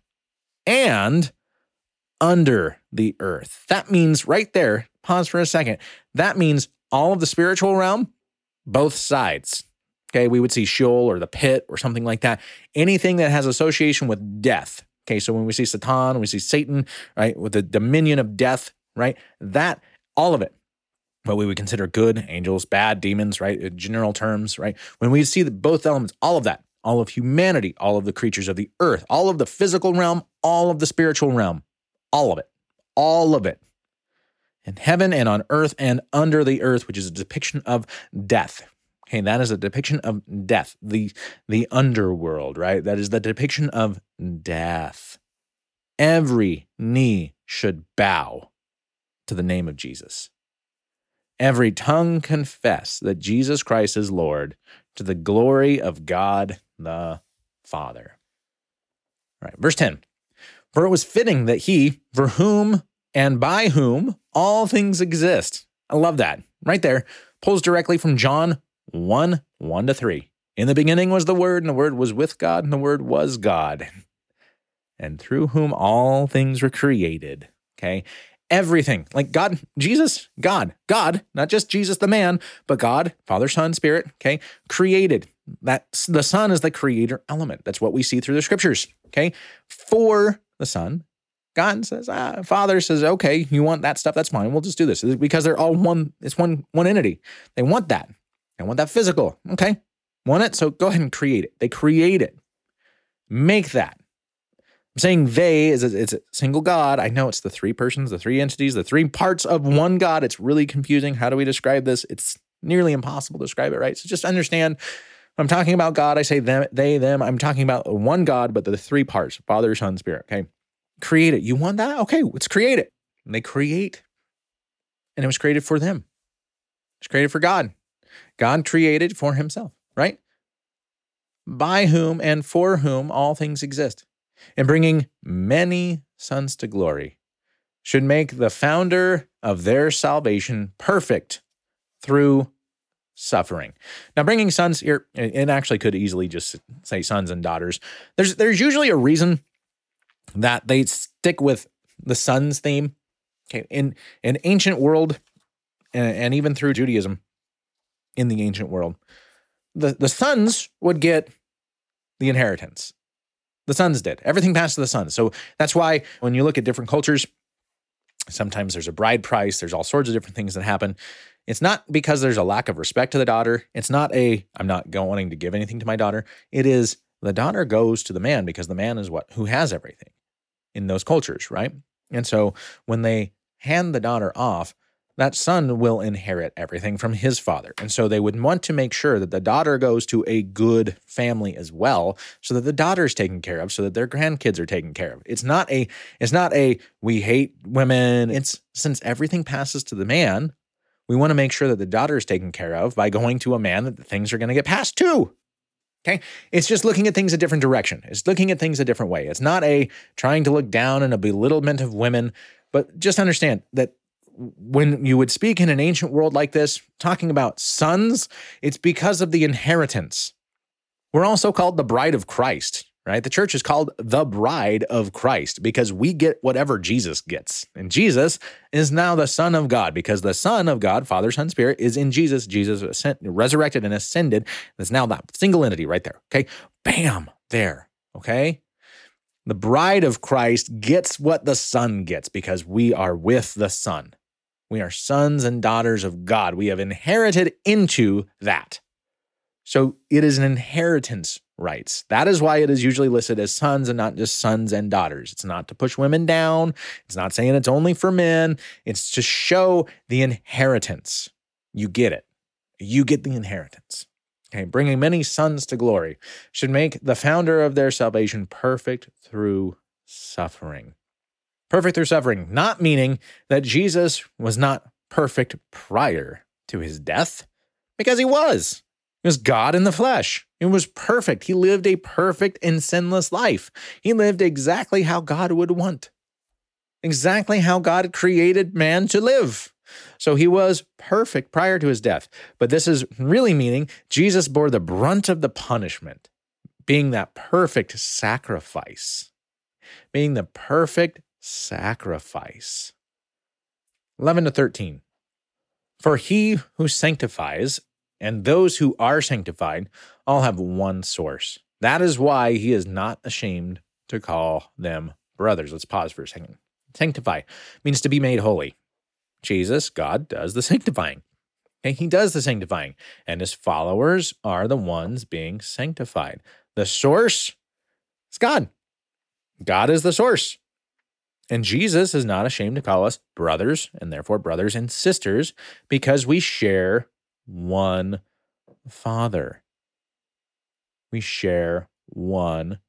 and under the earth. That means right there, pause for a second. That means all of the spiritual realm, both sides. Okay, we would see Sheol or the pit or something like that. Anything that has association with death. Okay, so when we see Satan, we see Satan, right, with the dominion of death, right? That, all of it, what we would consider good, angels, bad, demons, right? In general terms, right? When we see the, both elements, all of that, all of humanity, all of the creatures of the earth, all of the physical realm, all of the spiritual realm, all of it, all of it. In heaven and on earth and under the earth, which is a depiction of death, Okay, that is a depiction of death, the the underworld, right? That is the depiction of death. Every knee should bow to the name of Jesus. Every tongue confess that Jesus Christ is Lord to the glory of God the Father. All right, verse 10. For it was fitting that he, for whom and by whom all things exist. I love that. Right there. Pulls directly from John 1 1 to 3. In the beginning was the Word, and the Word was with God, and the Word was God, and through whom all things were created. Okay. Everything, like God, Jesus, God, God, not just Jesus the man, but God, Father, Son, Spirit, okay, created. That the Son is the creator element. That's what we see through the scriptures. Okay. For the Son, God says, ah, Father says, okay, you want that stuff? That's fine. We'll just do this because they're all one. It's one one entity. They want that. I want that physical. Okay. Want it? So go ahead and create it. They create it. Make that. I'm saying they is a, it's a single God. I know it's the three persons, the three entities, the three parts of one God. It's really confusing. How do we describe this? It's nearly impossible to describe it, right? So just understand I'm talking about God. I say them, they, them. I'm talking about one God, but the three parts Father, Son, Spirit. Okay. Create it. You want that? Okay, let's create it. And they create, and it was created for them. It's created for God. God created for himself, right? By whom and for whom all things exist, and bringing many sons to glory, should make the founder of their salvation perfect through suffering. Now, bringing sons here, it actually could easily just say sons and daughters. There's there's usually a reason that they stick with the sons theme. Okay, in an ancient world, and, and even through Judaism, in the ancient world, the the sons would get the inheritance. The sons did everything passed to the sons. So that's why when you look at different cultures, sometimes there's a bride price. There's all sorts of different things that happen. It's not because there's a lack of respect to the daughter. It's not a I'm not wanting to give anything to my daughter. It is the daughter goes to the man because the man is what who has everything in those cultures, right? And so when they hand the daughter off, that son will inherit everything from his father. And so they would want to make sure that the daughter goes to a good family as well, so that the daughter is taken care of, so that their grandkids are taken care of. It's not a it's not a we hate women. It's since everything passes to the man, we want to make sure that the daughter is taken care of by going to a man that things are going to get passed to. Okay. It's just looking at things a different direction. It's looking at things a different way. It's not a trying to look down and a belittlement of women, but just understand that when you would speak in an ancient world like this, talking about sons, it's because of the inheritance. We're also called the bride of Christ right? The church is called the bride of Christ because we get whatever Jesus gets. And Jesus is now the Son of God because the Son of God, Father, Son, Spirit, is in Jesus. Jesus ascend, resurrected and ascended. There's now that single entity right there. Okay. Bam, there. Okay. The bride of Christ gets what the Son gets because we are with the Son. We are sons and daughters of God. We have inherited into that. So it is an inheritance rights. That is why it is usually listed as sons and not just sons and daughters. It's not to push women down. It's not saying it's only for men. It's to show the inheritance. You get it. You get the inheritance. Okay, bringing many sons to glory should make the founder of their salvation perfect through suffering. Perfect through suffering, not meaning that Jesus was not perfect prior to his death, because he was. He was God in the flesh. It was perfect. He lived a perfect and sinless life. He lived exactly how God would want, exactly how God created man to live. So he was perfect prior to his death. But this is really meaning Jesus bore the brunt of the punishment, being that perfect sacrifice, being the perfect sacrifice. 11 to 13. For he who sanctifies and those who are sanctified all have one source. That is why he is not ashamed to call them brothers. Let's pause for a second. Sanctify means to be made holy. Jesus, God, does the *laughs* sanctifying. And he does the sanctifying, and his followers are the ones being sanctified. The source is God. God is the source. And Jesus is not ashamed to call us brothers, and therefore brothers and sisters, because we share one Father. We share one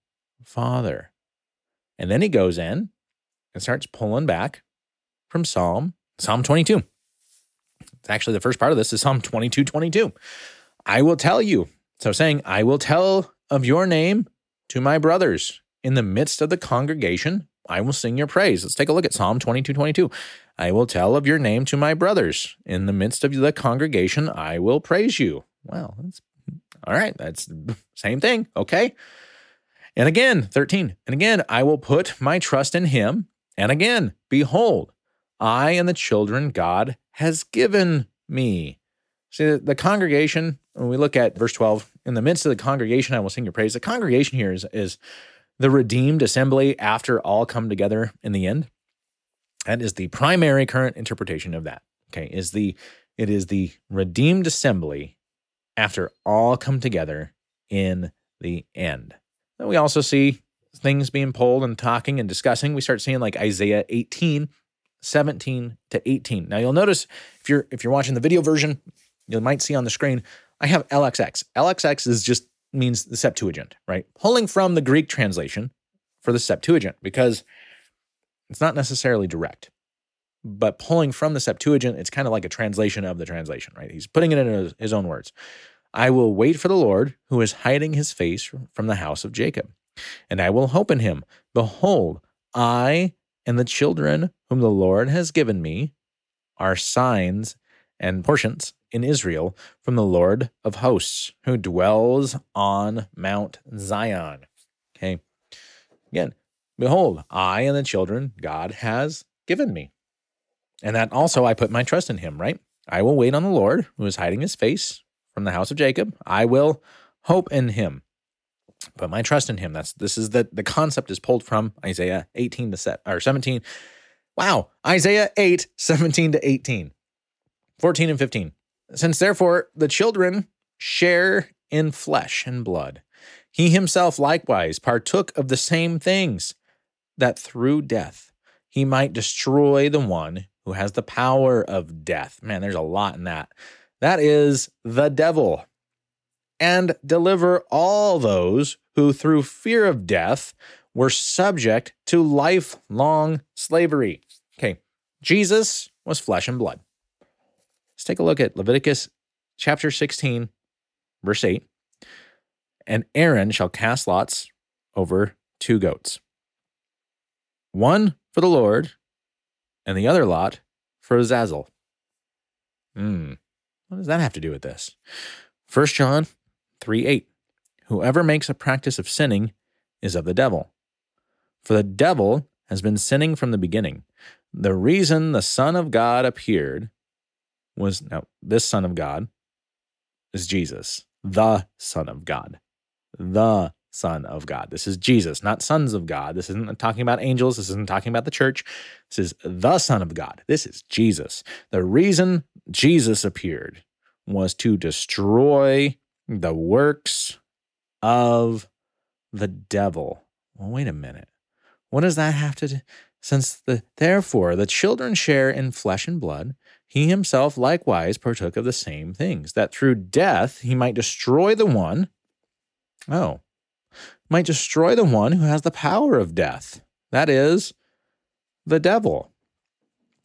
Father. And then he goes in and starts pulling back from Psalm, Psalm 22. It's actually the first part of this is Psalm 22 22. I will tell you. So saying, I will tell of your name to my brothers. In the midst of the congregation, I will sing your praise. Let's take a look at Psalm 22 22. I will tell of your name to my brothers. In the midst of the congregation, I will praise you. Well, that's all right. That's *laughs* same thing. Okay. And again, 13. And again, I will put my trust in him. And again, behold, I and the children God has given me. See, the, the congregation, when we look at verse 12, in the midst of the congregation, I will sing your praise. The congregation here is, is the redeemed assembly after all come together in the end. That is the primary current interpretation of that. Okay, is the it is the redeemed assembly after all come together in the end. Then we also see things being pulled and talking and discussing, we start seeing like Isaiah 18, 17 to 18. Now you'll notice if you're if you're watching the video version, you might see on the screen, I have LXX. LXX is just means the Septuagint, right? Pulling from the Greek translation for the Septuagint because it's not necessarily direct. But pulling from the Septuagint, it's kind of like a translation of the translation, right? He's putting it in his, own words. I will wait for the Lord who is hiding his face from the house of Jacob, and I will hope in him. Behold, I and the children whom the Lord has given me are signs and portions in Israel from the Lord of hosts, who dwells on Mount Zion. Okay. Again, behold, I and the children God has given me. And that also I put my trust in him, right? I will wait on the Lord, who is hiding his face from the house of Jacob. I will hope in him. Put my trust in him. That's this is the the concept is pulled from Isaiah 18 to set or 17. Wow, Isaiah 8, 17 to 18. 14 and 15. Since therefore the children share in flesh and blood, he himself likewise partook of the same things, that through death he might destroy the one who has the power of death. Man, there's a lot in that. That is the devil. And deliver all those who through fear of death were subject to lifelong slavery. Okay, Jesus was flesh and blood. Let's take a look at Leviticus chapter 16, verse 8. And Aaron shall cast lots over two goats, one for the Lord, and the other lot for Azazel. Hmm, what does that have to do with this? 1 John 3 8. Whoever makes a practice of sinning is of the devil. For the devil has been sinning from the beginning. The reason the Son of God appeared was now this Son of God is Jesus, the Son of God, the Son of God. This is Jesus, not sons of God. This isn't talking about angels. This isn't talking about the church. This is the Son of God. This is Jesus. The reason Jesus appeared was to destroy the works of the devil. Well, wait a minute. What does that have to do? Since the therefore the children share in flesh and blood, he himself likewise partook of the same things, that through death he might destroy the one, oh, might destroy the one who has the power of death, that is, the devil,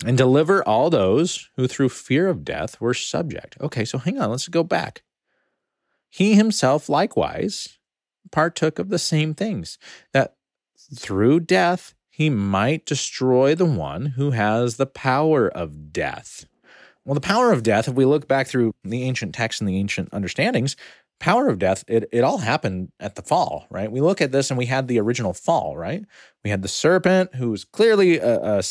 and deliver all those who through fear of death were subject. Okay, so hang on, let's go back. He himself likewise partook of the same things, that through death he might destroy the one who has the power of death. Well, the power of death, if we look back through the ancient texts and the ancient understandings, power of death, it, it all happened at the fall, right? We look at this and we had the original fall, right? We had the serpent who was clearly a, a,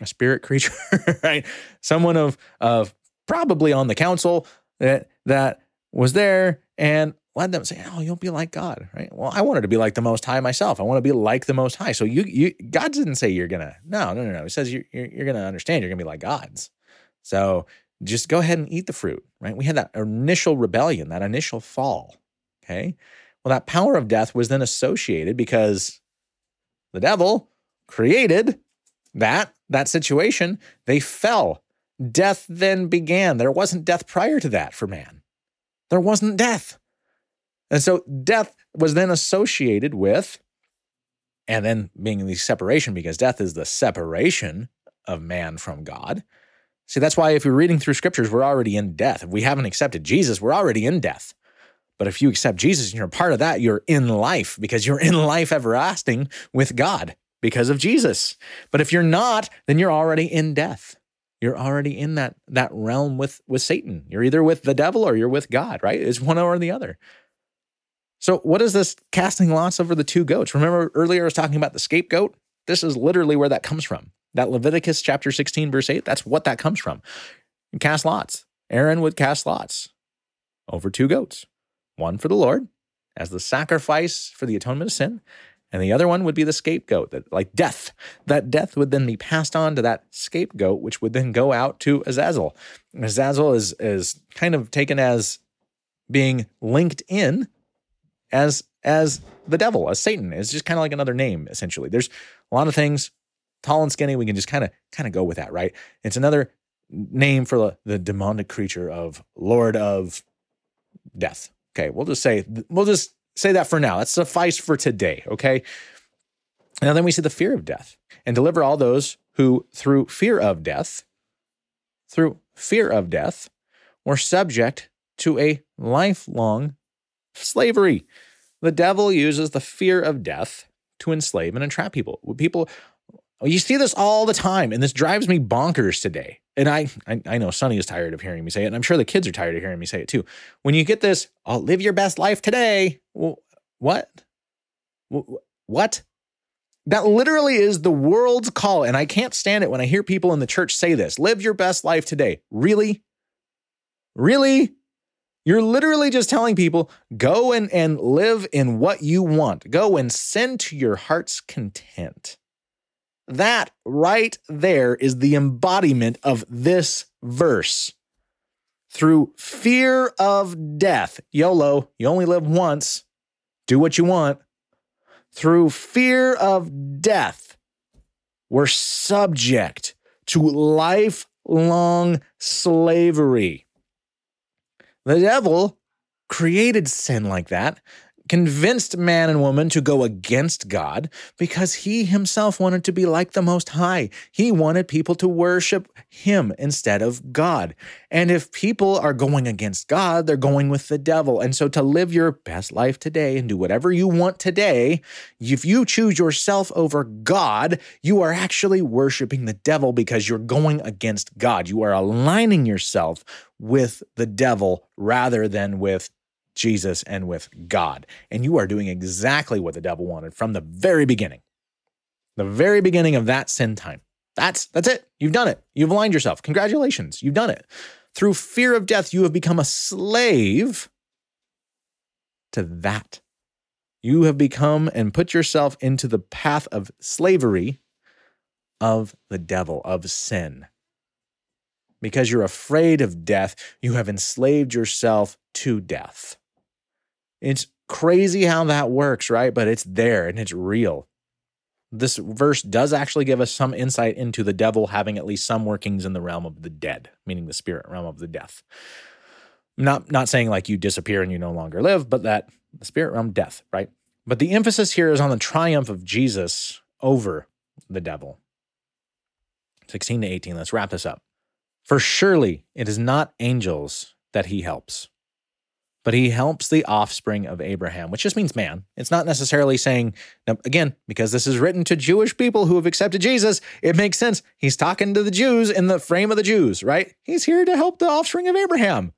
a spirit creature, *laughs* right? Someone of, of probably on the council that, that was there and led them say, "Oh, you'll be like God, right?" Well, I wanted to be like the Most High myself. I want to be like the Most High. So you, you, God didn't say you're gonna. No, no, no, no. He says you're, you're, you're gonna understand. You're gonna be like gods. So just go ahead and eat the fruit, right? We had that initial rebellion, that initial fall. Okay. Well, that power of death was then associated because the devil created that that situation. They fell. Death then began. There wasn't death prior to that for man. There wasn't death. And so death was then associated with, and then being the separation, because death is the separation of man from God. See, that's why if you're reading through scriptures, we're already in death. If we haven't accepted Jesus, we're already in death. But if you accept Jesus and you're a part of that, you're in life because you're in life everlasting with God because of Jesus. But if you're not, then you're already in death. You're already in that, that realm with, with Satan. You're either with the devil or you're with God, right? It's one or the other. So, what is this casting lots over the two goats? Remember earlier I was talking about the scapegoat? This is literally where that comes from. That Leviticus chapter 16, verse 8, that's what that comes from. cast lots. Aaron would cast lots over two goats, one for the Lord as the sacrifice for the atonement of sin, and the other one would be the scapegoat, that like death. That death would then be passed on to that scapegoat, which would then go out to Azazel. Azazel is is kind of taken as being linked in as as the devil, as Satan. It's just kind of like another name, essentially. There's a lot of things, tall and skinny, we can just kind of kind of go with that, right? It's another name for the, demonic creature of Lord of Death. Okay, we'll just say we'll just say that for now. That's suffice for today. Okay. Now then we see the fear of death and deliver all those who through fear of death, through fear of death, were subject to a lifelong slavery. The devil uses the fear of death to enslave and entrap people. People, Oh, you see this all the time, and this drives me bonkers today. And I, I, I know Sonny is tired of hearing me say it, and I'm sure the kids are tired of hearing me say it too. When you get this, I'll live your best life today. Well, what? What? That literally is the world's call. And I can't stand it when I hear people in the church say this live your best life today. Really? Really? You're literally just telling people go and, and live in what you want, go and send to your heart's content. That right there is the embodiment of this verse. Through fear of death, YOLO, you only live once, do what you want. Through fear of death, we're subject to lifelong slavery. The devil created sin like that convinced man and woman to go against God because he himself wanted to be like the Most High. He wanted people to worship him instead of God. And if people are going against God, they're going with the devil. And so to live your best life today and do whatever you want today, if you choose yourself over God, you are actually worshiping the devil because you're going against God. You are aligning yourself with the devil rather than with Jesus and with God. And you are doing exactly what the devil wanted from the very beginning. The very beginning of that sin time. That's that's it. You've done it. You've aligned yourself. Congratulations. You've done it. Through fear of death, you have become a slave to that. You have become and put yourself into the path of slavery of the devil, of sin. Because you're afraid of death, you have enslaved yourself to death. It's crazy how that works, right? But it's there and it's real. This verse does actually give us some insight into the devil having at least some workings in the realm of the dead, meaning the spirit realm of the death. Not not saying like you disappear and you no longer live, but that the spirit realm death, right? But the emphasis here is on the triumph of Jesus over the devil. 16 to 18. Let's wrap this up. For surely it is not angels that he helps, but he helps the offspring of Abraham, which just means man. It's not necessarily saying, now, again, because this is written to Jewish people who have accepted Jesus, it makes sense. He's talking to the Jews in the frame of the Jews, right? He's here to help the offspring of Abraham.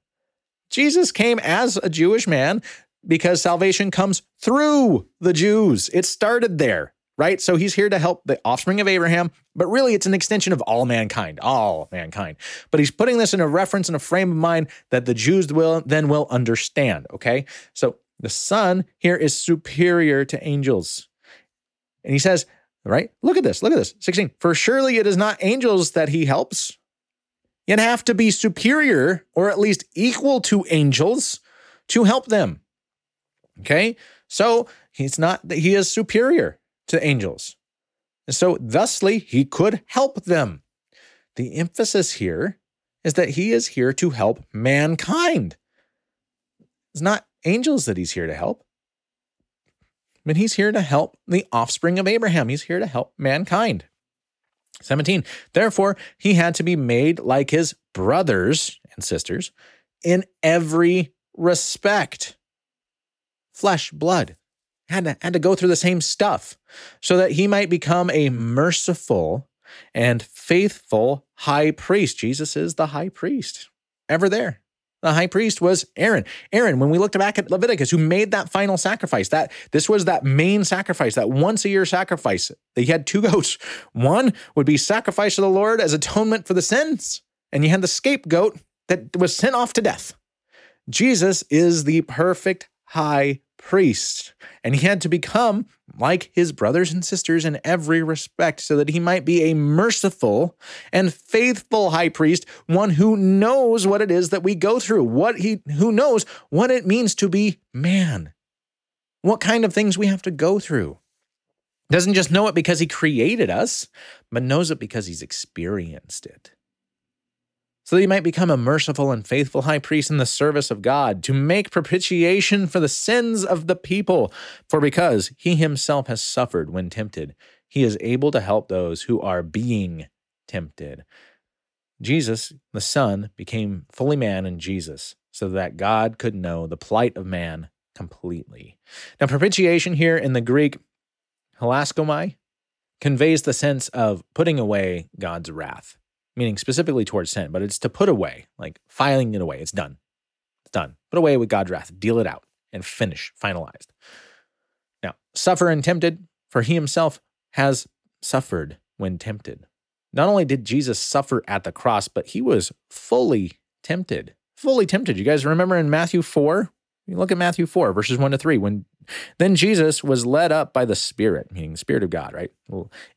Jesus came as a Jewish man because salvation comes through the Jews. It started there right? So he's here to help the offspring of Abraham, but really it's an extension of all mankind, all mankind. But he's putting this in a reference and a frame of mind that the Jews will then will understand, okay? So the son here is superior to angels. And he says, right? Look at this, look at this. 16. For surely it is not angels that he helps. You'd have to be superior or at least equal to angels to help them. Okay? So he's not that he is superior to angels. And so, thusly, he could help them. The emphasis here is that he is here to help mankind. It's not angels that he's here to help, but he's here to help the offspring of Abraham. He's here to help mankind. 17. Therefore, he had to be made like his brothers and sisters in every respect flesh, blood, had to, had to go through the same stuff so that he might become a merciful and faithful high priest. Jesus is the high priest, ever there. The high priest was Aaron. Aaron, when we looked back at Leviticus, who made that final sacrifice, that this was that main sacrifice, that once a year sacrifice. He had two goats. One would be sacrifice to the Lord as atonement for the sins, and you had the scapegoat that was sent off to death. Jesus is the perfect high priest, and he had to become like his brothers and sisters in every respect so that he might be a merciful and faithful high priest, one who knows what it is that we go through, what he who knows what it means to be man. what kind of things we have to go through. Doesn't just know it because he created us, but knows it because he's experienced it. So that he might become a merciful and faithful high priest in the service of God, to make propitiation for the sins of the people. For because he himself has suffered when tempted, he is able to help those who are being tempted. Jesus, the Son, became fully man in Jesus so that God could know the plight of man completely. Now, propitiation here in the Greek, hilaskomai, conveys the sense of putting away God's wrath, meaning specifically towards sin, but it's to put away, like filing it away. It's done. It's done. Put away with God's wrath, deal it out, and finish, finalized. Now, suffer and tempted, for he himself has suffered when tempted. Not only did Jesus suffer at the cross, but he was fully tempted. Fully tempted. You guys remember in Matthew 4? You look at Matthew 4, verses 1 to 3. When then Jesus was led up by the Spirit, meaning the Spirit of God, right?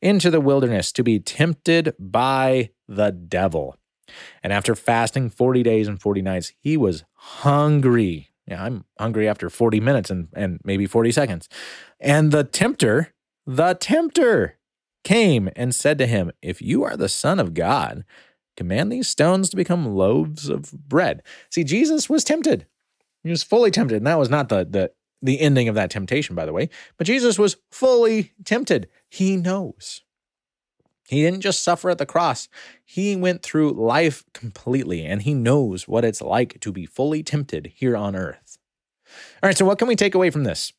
Into the wilderness to be tempted by the devil. And after fasting 40 days and 40 nights, he was hungry. Yeah, I'm hungry after 40 minutes and, and maybe 40 seconds. And the tempter, the tempter, came and said to him, If you are the Son of God, command these stones to become loaves of bread. See, Jesus was tempted. He was fully tempted. And that was not the, the, the ending of that temptation, by the way. But Jesus was fully tempted. He knows. He didn't just suffer at the cross, he went through life completely, and he knows what it's like to be fully tempted here on earth. All right, so what can we take away from this?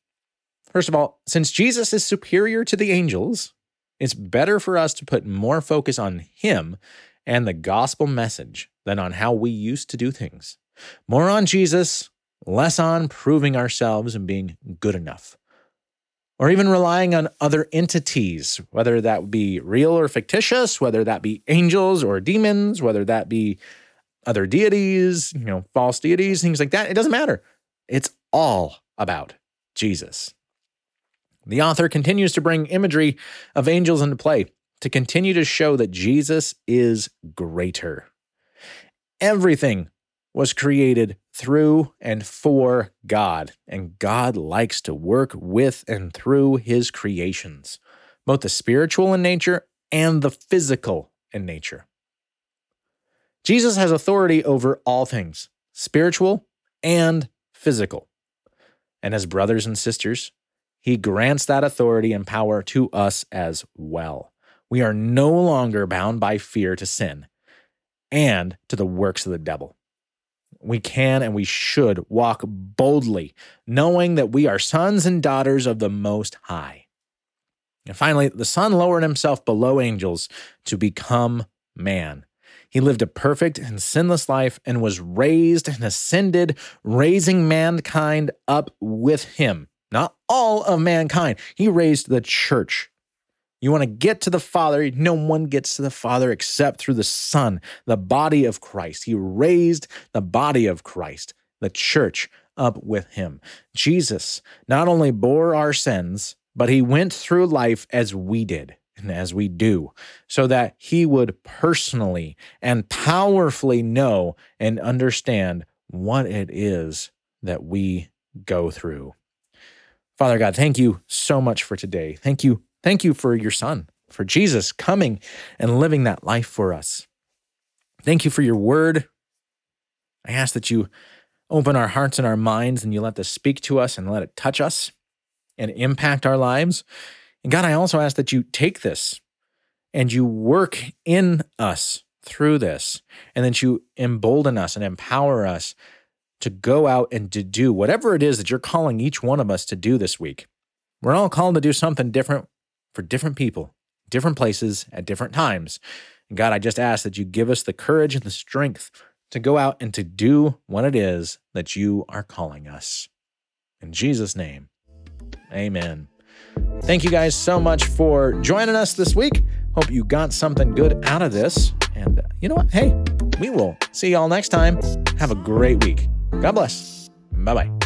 First of all, since Jesus is superior to the angels, it's better for us to put more focus on Him and the gospel message than on how we used to do things. More on Jesus, less on proving ourselves and being good enough. Or even relying on other entities, whether that be real or fictitious, whether that be angels or demons, whether that be other deities, you know, false deities, things like that. It doesn't matter. It's all about Jesus. The author continues to bring imagery of angels into play to continue to show that Jesus is greater. Everything was created through and for God, and God likes to work with and through his creations, both the spiritual in nature and the physical in nature. Jesus has authority over all things, spiritual and physical. And as brothers and sisters, he grants that authority and power to us as well. We are no longer bound by fear to sin and to the works of the devil. We can and we should walk boldly, knowing that we are sons and daughters of the Most High. And finally, the Son lowered himself below angels to become man. He lived a perfect and sinless life and was raised and ascended, raising mankind up with him not all of mankind. He raised the church. You want to get to the Father, no one gets to the Father except through the Son, the body of Christ. He raised the body of Christ, the church, up with him. Jesus not only bore our sins, but he went through life as we did and as we do, so that he would personally and powerfully know and understand what it is that we go through. Father God, thank you so much for today. Thank you. Thank you for your son, for Jesus coming and living that life for us. Thank you for your word. I ask that you open our hearts and our minds and you let this speak to us and let it touch us and impact our lives. And God, I also ask that you take this and you work in us through this and that you embolden us and empower us to go out and to do whatever it is that you're calling each one of us to do this week. We're all called to do something different for different people, different places, at different times. And God, I just ask that you give us the courage and the strength to go out and to do what it is that you are calling us. In Jesus' name, amen. Thank you guys so much for joining us this week. Hope you got something good out of this. And uh, you know what? Hey, we will see y'all next time. Have a great week. God bless. Bye bye.